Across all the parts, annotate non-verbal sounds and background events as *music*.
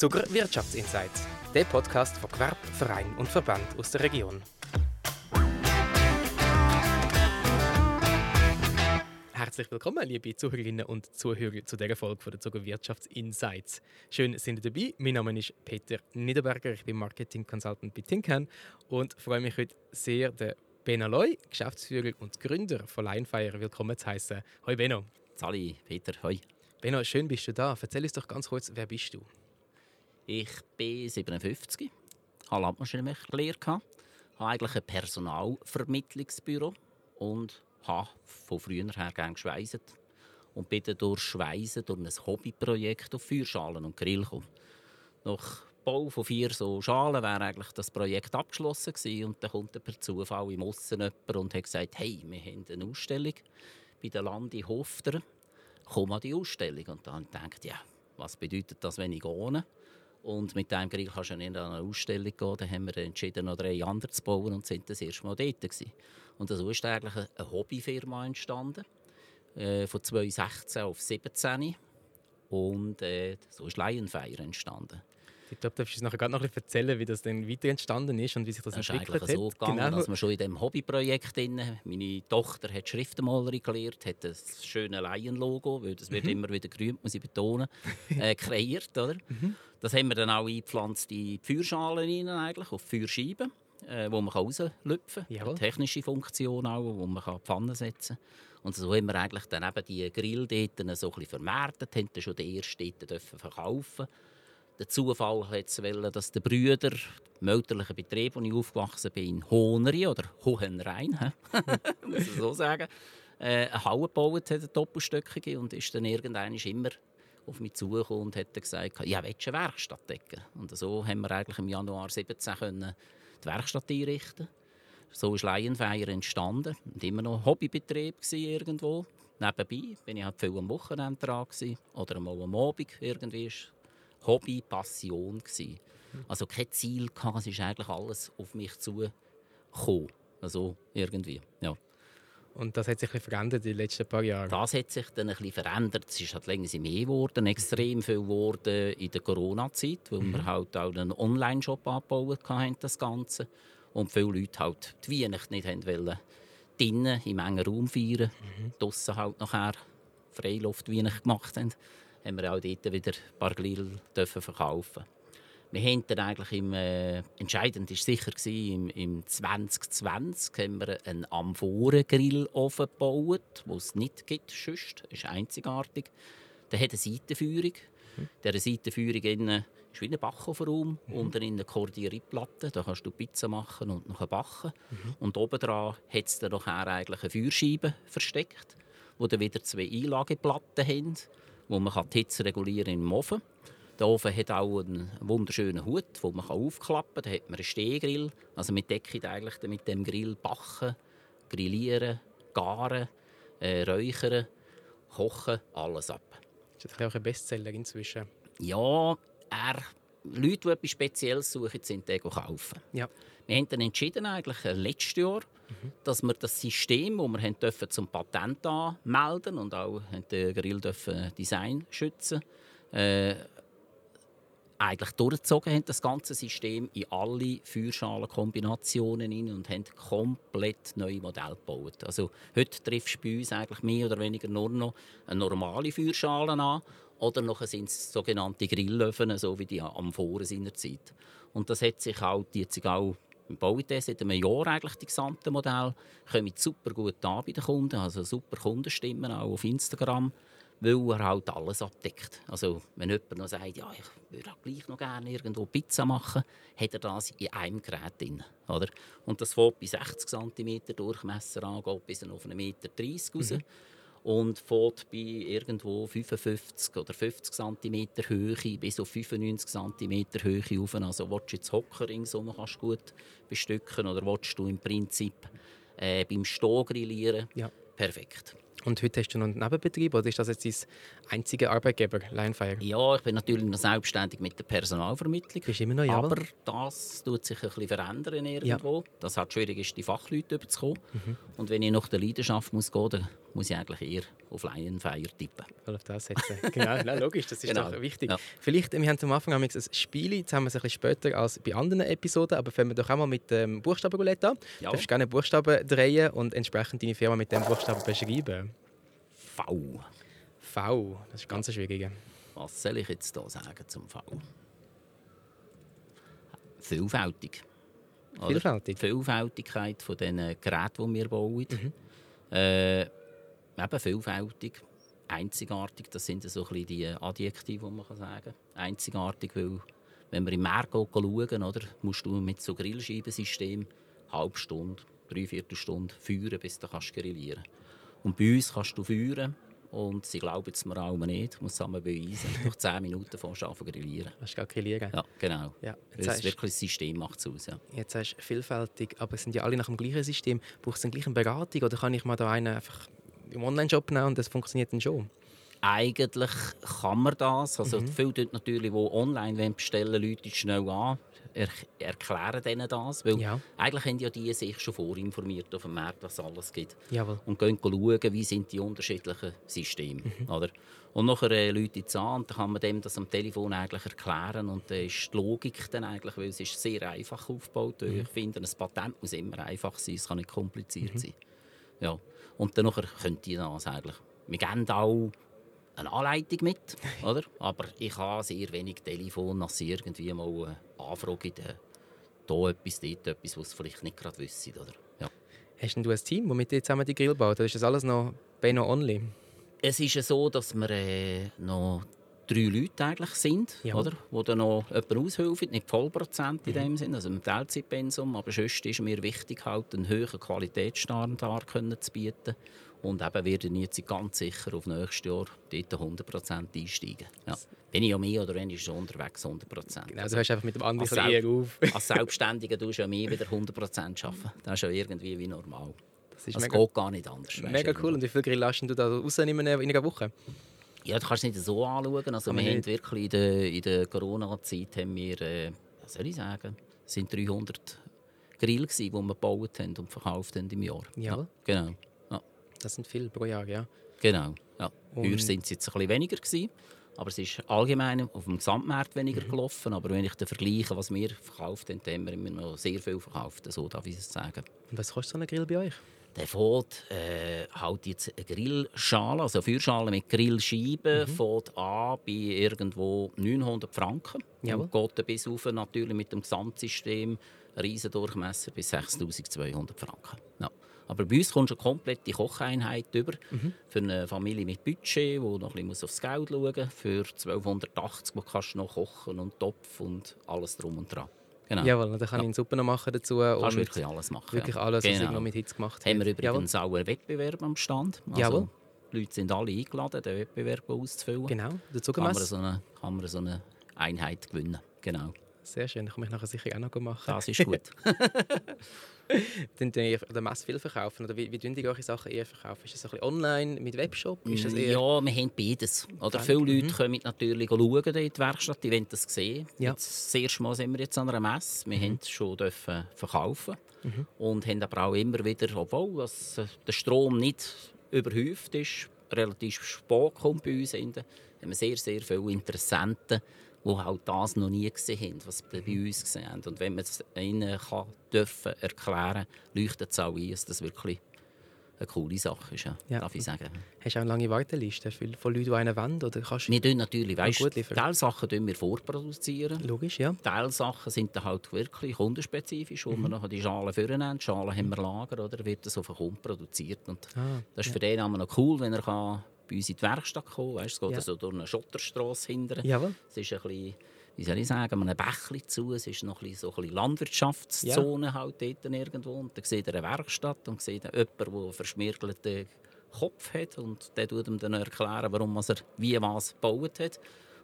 Zucker Wirtschaftsinsights, der Podcast von Gewerb, Verein und Verband aus der Region. Herzlich willkommen, liebe Zuhörerinnen und Zuhörer, zu dieser Folge von der Zucker Wirtschaftsinsights. Schön, sind ihr dabei. Mein Name ist Peter Niederberger, ich bin Marketing Consultant bei Tinkan und freue mich heute sehr, den Benno Loy, Geschäftsführer und Gründer von Linefire, willkommen zu heißen. Hoi Benno. Sali, Peter, hoi. Benno, schön bist du da. Erzähl uns doch ganz kurz, wer bist du? Ich bin 57, habe Landmaschinenmechaniker habe eigentlich ein Personalvermittlungsbüro und habe von früher her gerne geschweißt und bin dann durch Schweißen durch ein Hobbyprojekt auf Feuerschalen und Grill gekommen. Nach Bau von vier so Schalen wäre eigentlich das Projekt abgeschlossen gewesen und dann kommt per Zufall im Aussen jemand und hat gesagt, hey, wir haben eine Ausstellung bei der Landi Hofter, komm an die Ausstellung. Und dann habe ich gedacht, ja, was bedeutet das, wenn ich gehe? Und mit diesem Grill kannst du nicht an eine Ausstellung gehen. Dann haben wir entschieden, noch drei andere zu bauen und sind das erste Mal dort. Gewesen. Und so ist eigentlich eine Hobbyfirma entstanden. Äh, von 2016 auf 2017. Und äh, so ist Lionfire entstanden. Ich glaube, darfst du uns nachher noch ein bisschen erzählen, wie das dann weiter entstanden ist und wie sich das, das entwickelt hat. so gegangen, genau. dass wir schon in diesem Hobbyprojekt drin, meine Tochter hat Schriftenmalerei gelernt, hat das schöne Lion-Logo, weil das wird mhm. immer wieder gerühmt, muss ich betonen, *laughs* äh, kreiert. Oder? Mhm. Das haben wir dann auch eingepflanzt in die Feuerschalen rein, eigentlich, auf Feuerscheiben, äh, wo man rauslüpfen kann. Eine technische Funktion auch, wo man kann Pfannen setzen kann. Und so haben wir eigentlich dann eben die Grill dort so ein bisschen vermarktet, haben dann schon den ersten dort verkaufen der Zufall wollen, dass der Brüder, mütterlichen Betrieb, wo ich aufgewachsen bin, in Honeri oder Hohenrhein, *laughs* muss ich so sagen, äh, eine Halle gebaut hat, eine Doppelstöckige, und ist dann irgendwann immer auf mich zugekommen und hat gesagt, ja, willst eine Werkstatt decken? Und so haben wir eigentlich im Januar 17 können die Werkstatt einrichten. So ist Laienfeier entstanden und immer noch Hobbybetrieb irgendwo. Nebenbei bin ich halt viel am Wochenende dran oder mal am Abend irgendwie ist Hobby, Passion. Gewesen. Also kein Ziel, es ist eigentlich alles auf mich zugekommen. Also irgendwie, ja. Und das hat sich ein verändert in den letzten paar Jahren? Das hat sich dann ein bisschen verändert. Es ist halt länger mehr geworden, extrem viel geworden in der Corona-Zeit, weil mhm. wir halt auch einen Online-Shop abgebaut haben, das Ganze. Und viele Leute halt die Weihnacht nicht haben wollen, drinnen im engen Raum feiern, mhm. draussen halt nachher Freiluft Weihnacht gemacht haben haben wir auch dort wieder ein paar Grill dürfen verkaufen wir haben dann eigentlich im, äh, entscheidend ist sicher gewesen, im, im 2020 haben wir einen Amphoren-Grillofen gebaut, den es nicht gibt, sonst. ist einzigartig. Der hat eine Seitenführung. Mhm. Dieser Seitenführung innen ist wie ein Backofenraum, mhm. unten in eine Cordierieplatte, da kannst du Pizza machen und noch backen. Mhm. Und oben dran hat es dann nachher eigentlich eine Feuerscheibe versteckt, wo dann wieder zwei Einlageplatten haben wo man die Hitze regulieren im Ofen. Der Ofen hat auch einen wunderschönen Hut, den man aufklappen kann. Da hat man einen Stehgrill. Also wir decken eigentlich mit dem Grill backen, grillieren, garen, äh, räuchern, kochen, alles ab. Ist das auch ein Bestseller inzwischen? Ja, er, Leute, die etwas Spezielles suchen, sind den kaufen. Ja. Wir haben dann entschieden, eigentlich äh, letztes Jahr, dass wir das System, das wir haben dürfen, zum Patent anmelden und auch den Grill dürfen Design schützen äh, eigentlich durchgezogen haben, das ganze System in alle Feuerschalenkombinationen und haben komplett neue Modelle gebaut. Also heute triffst du bei uns eigentlich mehr oder weniger nur noch eine normale Feuerschale an oder noch sind es sogenannte Grillöfen, so wie die am Voren seiner Zeit. Und das hat sich auch, die hat sich auch im Bauitest seit einem Jahr eigentlich die gesamten Modelle. Kommen super gut an bei den Kunden, also super Kundenstimmen auch auf Instagram, weil er halt alles abdeckt. Also wenn jemand noch sagt, ja, ich würde auch gleich noch gerne irgendwo Pizza machen, hat er das in einem Gerät drin, oder? Und das fängt bei 60 cm Durchmesser an, geht bis auf 1,30 Meter raus. Mhm und fährt bei irgendwo 55 oder 50 cm Höhe bis auf 95 cm Höhe auf. Also willst du jetzt Hockering so kannst du gut bestücken oder willst du im Prinzip äh, beim Stehen grillieren? Ja. Perfekt. Und heute hast du noch einen Nebenbetrieb oder ist das jetzt dein einziger Arbeitgeber, Linefire? Ja, ich bin natürlich noch selbstständig mit der Personalvermittlung. Bist immer noch. Aber das tut sich ein bisschen verändern irgendwo. Ja. Das hat schwierig ist, die Fachleute überzukommen. Mhm. Und wenn ich nach der Leidenschaft muss gehen, dann muss ich eigentlich eher auf Lionfire tippen. Weil auf das setzen. *laughs* genau, Nein, logisch, das ist genau. doch wichtig. Ja. Vielleicht, wir haben am Anfang ein Spiel, jetzt haben wir es ein bisschen später als bei anderen Episoden, aber fangen wir doch auch mal mit dem ähm, Buchstabenroulette an. Ja. Du darfst gerne Buchstaben drehen und entsprechend deine Firma mit dem Buchstaben beschreiben. V. V, das ist ganz schwierig. Was soll ich jetzt hier sagen zum V? Vielfältig. Vielfältig? Vielfältigkeit von den Geräten, die wir bauen. Mhm. Äh, eben vielfältig, einzigartig, das sind so ein die Adjektive, die man sagen kann. Einzigartig, weil wenn wir im Meer schauen, oder, musst du mit so Grillscheibensystem eine halbe Stunde, dreiviertel Stunde feuern, bis du kannst grillieren Und bei uns kannst du feuern und sie glauben es mir auch nicht, ich muss es einmal beweisen. Nach 10 Minuten du an grillieren. Hast du grillieren? Ja, genau. Ja, das wirklich das System macht es aus. Ja. Jetzt sagst du vielfältig, aber sind ja alle nach dem gleichen System. Brauchst du dann gleich eine Beratung oder kann ich mal da einen einfach im Online-Shop nehmen und das funktioniert dann schon? Eigentlich kann man das. Also mhm. viele Leute natürlich, die online bestellen, Leute schnell an er erklären denen das. Weil ja. eigentlich haben ja die sich schon vorinformiert auf dem Markt, was alles gibt. Jawohl. Und gehen schauen, wie sind die unterschiedlichen Systeme. Mhm. Oder? Und nachher äh, Leute an und dann kann man dem das am Telefon eigentlich erklären. Und dann ist die Logik dann eigentlich, weil es ist sehr einfach aufgebaut. Mhm. Ich finde, ein Patent muss immer einfach sein, es kann nicht kompliziert mhm. sein. Ja. Und dann könnt ihr das eigentlich. Wir geben auch eine Anleitung mit, *laughs* oder? aber ich habe sehr wenig Telefon, dass sie irgendwie mal eine Anfrage haben. Da etwas, dort etwas, was sie vielleicht nicht gerade wissen. Oder? Ja. Hast du ein Team, das mit dir zusammen die Grill baut? Oder ist das alles noch Beno Only? Es ist so, dass wir äh, noch drei Leute eigentlich sind, ja. oder? die dann noch jemanden aushelfen, nicht Vollprozent in mhm. dem Sinn, also im Teilzeitpensum, aber sonst ist mir wichtig, halt einen höheren Qualitätsstandard zu bieten und eben werden jetzt ganz sicher auf nächstes Jahr dort 100% einsteigen. Ja. Bin ich ja mehr oder weniger schon unterwegs 100%. Genau, du hast einfach mit dem anderen eher auf. *laughs* als Selbstständiger tust du ja mehr wieder 100% arbeiten. Das ist ja irgendwie wie normal. Das, ist das mega, geht gar nicht anders. Mega cool. Und wie viel Grilllasten du da rausnehmen in einer Woche? Ja, du kannst es nicht so anschauen. Also, wir haben wirklich in der, in der Corona-Zeit haben wir, äh, was soll ich sagen, sind 300 Grill die wir gebaut haben und verkauft haben im Jahr. Ja. ja genau. Das sind viele pro Jahr, ja. Genau. Ja. Heuer sind es jetzt ein bisschen weniger gewesen, aber es ist allgemein auf dem Gesamtmarkt weniger mhm. gelaufen. Aber wenn ich den vergleiche, was wir verkauft haben, haben wir immer noch sehr viel verkauft. So darf ich es sagen. Und was kostet so ein Grill bei euch? Der fährt äh, halt jetzt eine Grillschale, also eine Feuerschale mit Grillscheiben, mhm. fährt an bei irgendwo 900 Franken. Jawohl. Und geht bis auf natürlich mit dem Gesamtsystem Riesendurchmesser bis 6200 Franken. Ja. Aber bei uns kommt eine komplette Kocheinheit über. Mhm. Für eine Familie mit Budget, die noch ein bisschen aufs Geld schauen muss. Für 1280 wo kannst du noch kochen und Topf und alles drum und dran. Genau. Jawohl, dann kann ja. ich noch machen dazu. Kannst und wirklich alles machen. Wirklich alles, genau. was ich noch mit Hitze gemacht habe. Haben wir übrigens Jawohl. auch einen Wettbewerb am Stand. Also, Jawohl. Die Leute sind alle eingeladen, den Wettbewerb auszufüllen. Genau, dazu kann man, so eine, kann man so eine Einheit gewinnen. Genau. Sehr schön, ich komme ich nachher sicher auch noch machen. Das ist gut. *laughs* dann ihr der Messe viel verkaufen? Oder wie, wie tun die eure Sachen eher verkaufen? Ist das ein bisschen online mit Webshop? Ist das eher... Ja, wir haben beides. Oder viele Leute mhm. kommen natürlich schauen in die Werkstatt, die wollen das sehen. Ja. Jetzt, das erste Mal sind wir jetzt an einer Messe. Wir mhm. haben es schon dürfen verkaufen mhm. und haben aber auch immer wieder, obwohl das, der Strom nicht überhäuft ist, relativ spät kommt bei uns, haben wir sehr, sehr viele Interessenten, die halt das noch nie gesehen haben, was wir bei uns gesehen haben. Und wenn man es ihnen kann, dürfen erklären leuchtet es auch ein, dass das wirklich eine coole Sache ist, ja, ja. darf ich sagen. Hast du auch eine lange Warteliste von Leuten, die einen wollen? Oder kannst wir tun natürlich, weißt, du, Teilsachen tun wir vorproduzieren. Logisch, ja. Teilsachen sind dann halt wirklich kundenspezifisch, wo mhm. wir nachher die Schalen vornehmen. Die Schalen haben wir Lager, oder wird das auf den Kunden produziert. Und ah, das ist ja. für den auch noch cool, wenn er kann bei uns in die Werkstatt kommen kann. Es geht ja. also durch eine Schotterstrasse hinten. Jawohl. Es ist ein bisschen wie soll ich sagen, einem Bächli zu. Es ist noch ein bisschen, so ein bisschen Landwirtschaftszone ja. halt dort irgendwo. Und dann sieht er eine Werkstatt und sieht jemanden, der einen verschmiergelten Kopf hat. Und der tut ihm dann erklären, warum er wie was gebaut hat.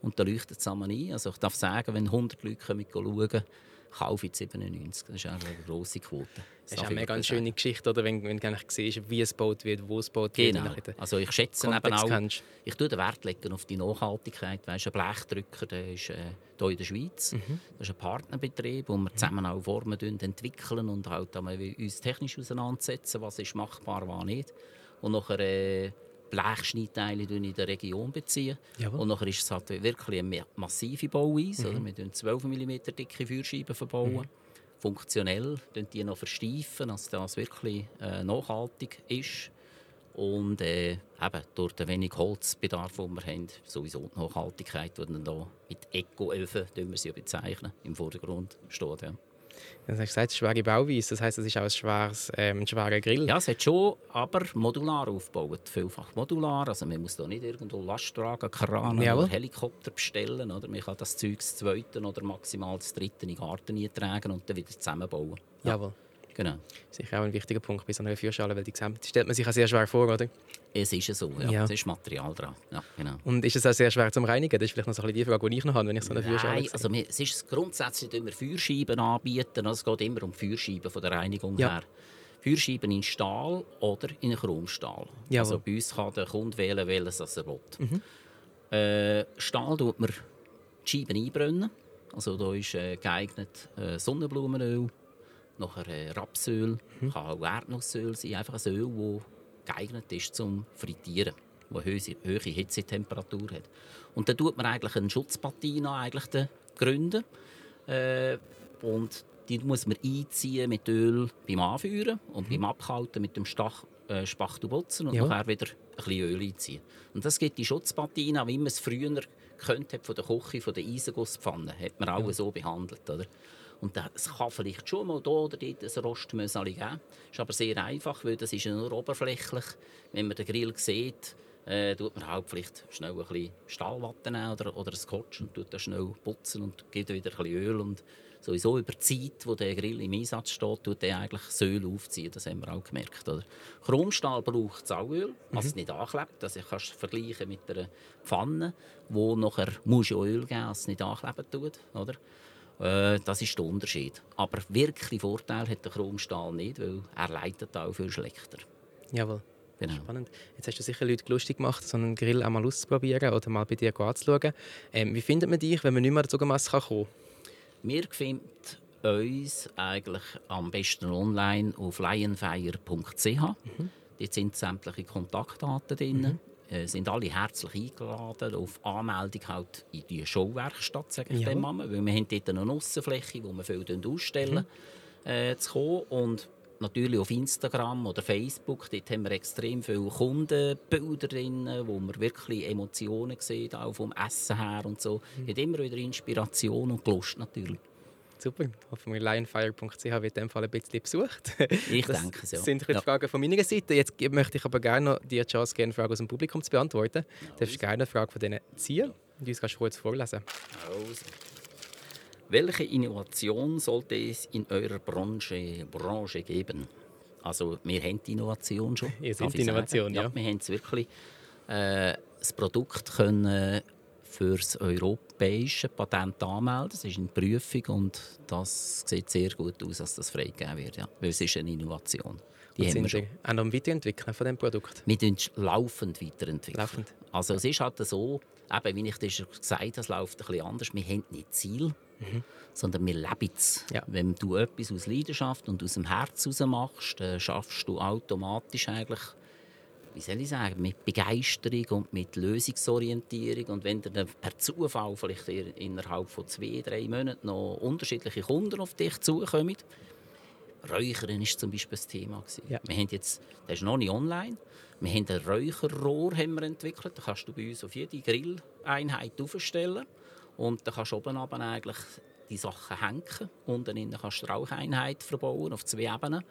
Und da leuchtet es einmal ein. Also ich darf sagen, wenn 100 Leute kommen, schauen, kaufe ich 97. Das ist eine grosse Quote. Das, ist auch eine ganz schöne Geschichte, oder? wenn, wenn du siehst, wie es gebaut wird, wo es gebaut genau. wird. Also ich schätze eben auch, kennst. ich tue den Wert legen auf die Nachhaltigkeit. Weißt, ein Blechdrücker der ist äh, hier in der Schweiz. Mhm. Das ist ein Partnerbetrieb, wo wir zusammen auch Formen entwickeln und halt uns technisch auseinandersetzen, was ist machbar, was nicht. und nachher äh, Blechschneidteile in der Region beziehen. Jawohl. Und nachher ist es halt wirklich eine massive Bauweise. Mhm. Wir bauen 12 mm dicke Feuerscheiben verbauen. Mhm. Funktionell die noch versteifen, dass das wirklich äh, nachhaltig ist. Und äh, eben, durch den wenig Holzbedarf, den wir haben, sowieso die Nachhaltigkeit, die dann hier mit Eco-Öfen, wir sie bezeichnen, im Vordergrund steht. Ja. Du hast gesagt, schwere Bauweise, das heisst, es ist auch ein, schweres, ein schwerer Grill. Ja, es hat schon, aber modular aufgebaut, vielfach modular. Also man muss da nicht irgendwo Last tragen, Kran oder Helikopter bestellen. Oder man kann das Zeug das zweite oder maximal das dritte in den Garten tragen und dann wieder zusammenbauen. Ja. Jawohl. Genau. Sicher auch ein wichtiger Punkt bei so einer Feuerschale, weil die stellt man sich auch sehr schwer vor, oder? Es ist so, ja. ja. Es ist Material dran. Ja, genau. Und ist es auch sehr schwer zum Reinigen? Das ist vielleicht noch so ein die Frage, die ich noch habe, wenn ich so eine Feuerschale Nein, also wir, es ist grundsätzlich, dass wir Feuerscheiben anbieten. Also es geht immer um Feuerscheiben von der Reinigung ja. her. Feuerscheiben in Stahl oder in Chromstahl. Jawohl. Also bei uns kann der Kunde wählen, welches er will. Mhm. Äh, Stahl tut man die Scheiben einbrennen. Also da ist äh, geeignet äh, Sonnenblumenöl, nachher äh, Rapsöl, mhm. kann auch Erdnussöl sein, einfach ein Öl, das geeignet ist zum Frittieren, das hohe, hohe Hitzetemperatur hat. Und dann tut man eigentlich eine Schutzpartie eigentlich gründen äh, und die muss man einziehen mit Öl beim Anführen und mhm. beim Abkalten mit dem Stach, äh, Spachtelbotzen und ja. nachher wieder ein bisschen Öl einziehen. Und das gibt die Schutzpartien, wie man es früher kennt von der Küche, von der Eisengusspfanne, hat man auch ja. so behandelt. Oder? Und es kann vielleicht schon mal da oder dort ein Rostmösal geben. Das ist aber sehr einfach, weil das ist ja nur oberflächlich. Wenn man den Grill sieht, äh, tut man halt vielleicht schnell ein bisschen Stahlwatte oder, oder ein Scotch und tut das schnell putzen und gibt wieder ein bisschen Öl. Und sowieso über die Zeit, wo der Grill im Einsatz steht, tut er eigentlich das Öl aufziehen. Das haben wir auch gemerkt. Oder? Chromstahl braucht Sauöl, was mhm. nicht anklebt. Also ich kann es vergleichen mit einer Pfanne, wo nachher muss Öl geben, dass es nicht ankleben tut. Oder? Äh, das ist der Unterschied. Aber wirklich Vorteil hat der Chromstahl nicht, weil er leitet auch viel schlechter. Jawohl. Genau. Spannend. Jetzt hast du sicher Leute lustig gemacht, so einen Grill einmal auszuprobieren oder mal bei dir anzuschauen. Ähm, wie findet man dich, wenn man nicht mehr zu Masse kommen kann? Wir finden uns eigentlich am besten online auf lionfire.ch. Mhm. Dort sind sämtliche Kontaktdaten drin. Mhm. Äh, sind alle herzlich eingeladen auf Anmeldung halt in die Showwerkstatt, sage ich ja. dem Weil wir haben dort eine Außenfläche, wo wir viel ausstellen, mhm. äh, zu kommen. Und natürlich auf Instagram oder Facebook, dort haben wir extrem viele Kundenbilder drin, wo man wirklich Emotionen sieht, auch vom Essen her und so. Mhm. Hat immer wieder Inspiration und Lust natürlich. Super. Hoffentlich lionfire.ch wird in dem Fall ein bisschen besucht. Ich das denke es, ja. Das sind die ja. Fragen von meiner Seite. Jetzt möchte ich aber gerne noch die Chance geben, Fragen aus dem Publikum zu beantworten. Du darfst gerne eine Frage von denen ziehen und uns kannst du kurz vorlesen. Also. Welche Innovation sollte es in eurer Branche, Branche geben? Also wir haben die Innovation schon. Ihr seid Innovation, ja. ja. Wir haben es wirklich äh, das Produkt können für das europäische Patent anmelden. Das ist in Prüfung und das sieht sehr gut aus, dass das freigegeben wird. Ja. Weil es ist eine Innovation. Die und sind wir auch noch am Weiterentwickeln von dem Produkt? Wir laufend weiterentwickeln. Laufend. Also es ist halt so, eben, wie ich das gesagt habe, es läuft ein bisschen anders. Wir haben nicht Ziel, mhm. sondern wir leben es. Ja. Wenn du etwas aus Leidenschaft und aus dem Herz heraus machst, dann schaffst du automatisch eigentlich wie soll ich sagen, mit Begeisterung und mit Lösungsorientierung. Und wenn dann per Zufall vielleicht innerhalb von zwei, drei Monaten noch unterschiedliche Kunden auf dich zukommen, Räuchern war zum Beispiel das Thema. Ja. Wir haben jetzt, das ist noch nicht online, wir haben ein Räucherrohr haben wir entwickelt. Da kannst du bei uns auf jede Grilleinheit aufstellen und dann kannst du oben eigentlich die Sachen hängen. Unten kannst du die Raucheinheit verbauen auf zwei Ebenen.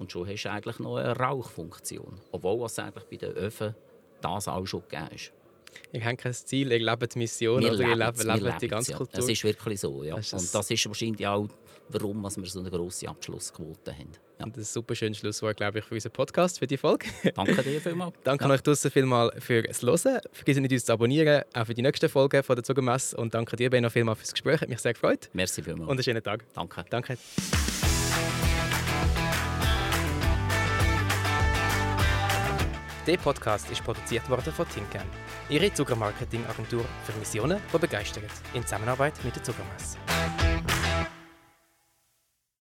Und schon hast du eigentlich noch eine Rauchfunktion. Obwohl es eigentlich bei den Öfen das auch schon gegeben ist. Ich habe kein Ziel, ich lebe die Mission wir oder ich lebe, lebe die ganze ja. Kultur. Das ist wirklich so. Ja. Das und das ist wahrscheinlich auch, warum wir so eine grosse Abschlussquote haben. Ja. Und das ist ein super schönes Schlusswort, glaube ich, für unseren Podcast, für die Folge. Danke dir *laughs* vielmals. danke ja. euch draußen vielmals fürs Hören. Vergesst nicht, uns zu abonnieren, auch für die nächsten Folgen von der Zugermesse. Und danke dir, Ben, noch vielmals fürs Gespräch. Hat mich sehr gefreut. Merci vielmals. Und einen schönen Tag. Danke. Danke. Der Podcast ist produziert worden von Tinkern, Ihre Zuckermarketing-Agentur für Missionen, die begeistert, in Zusammenarbeit mit der Zuckermesse.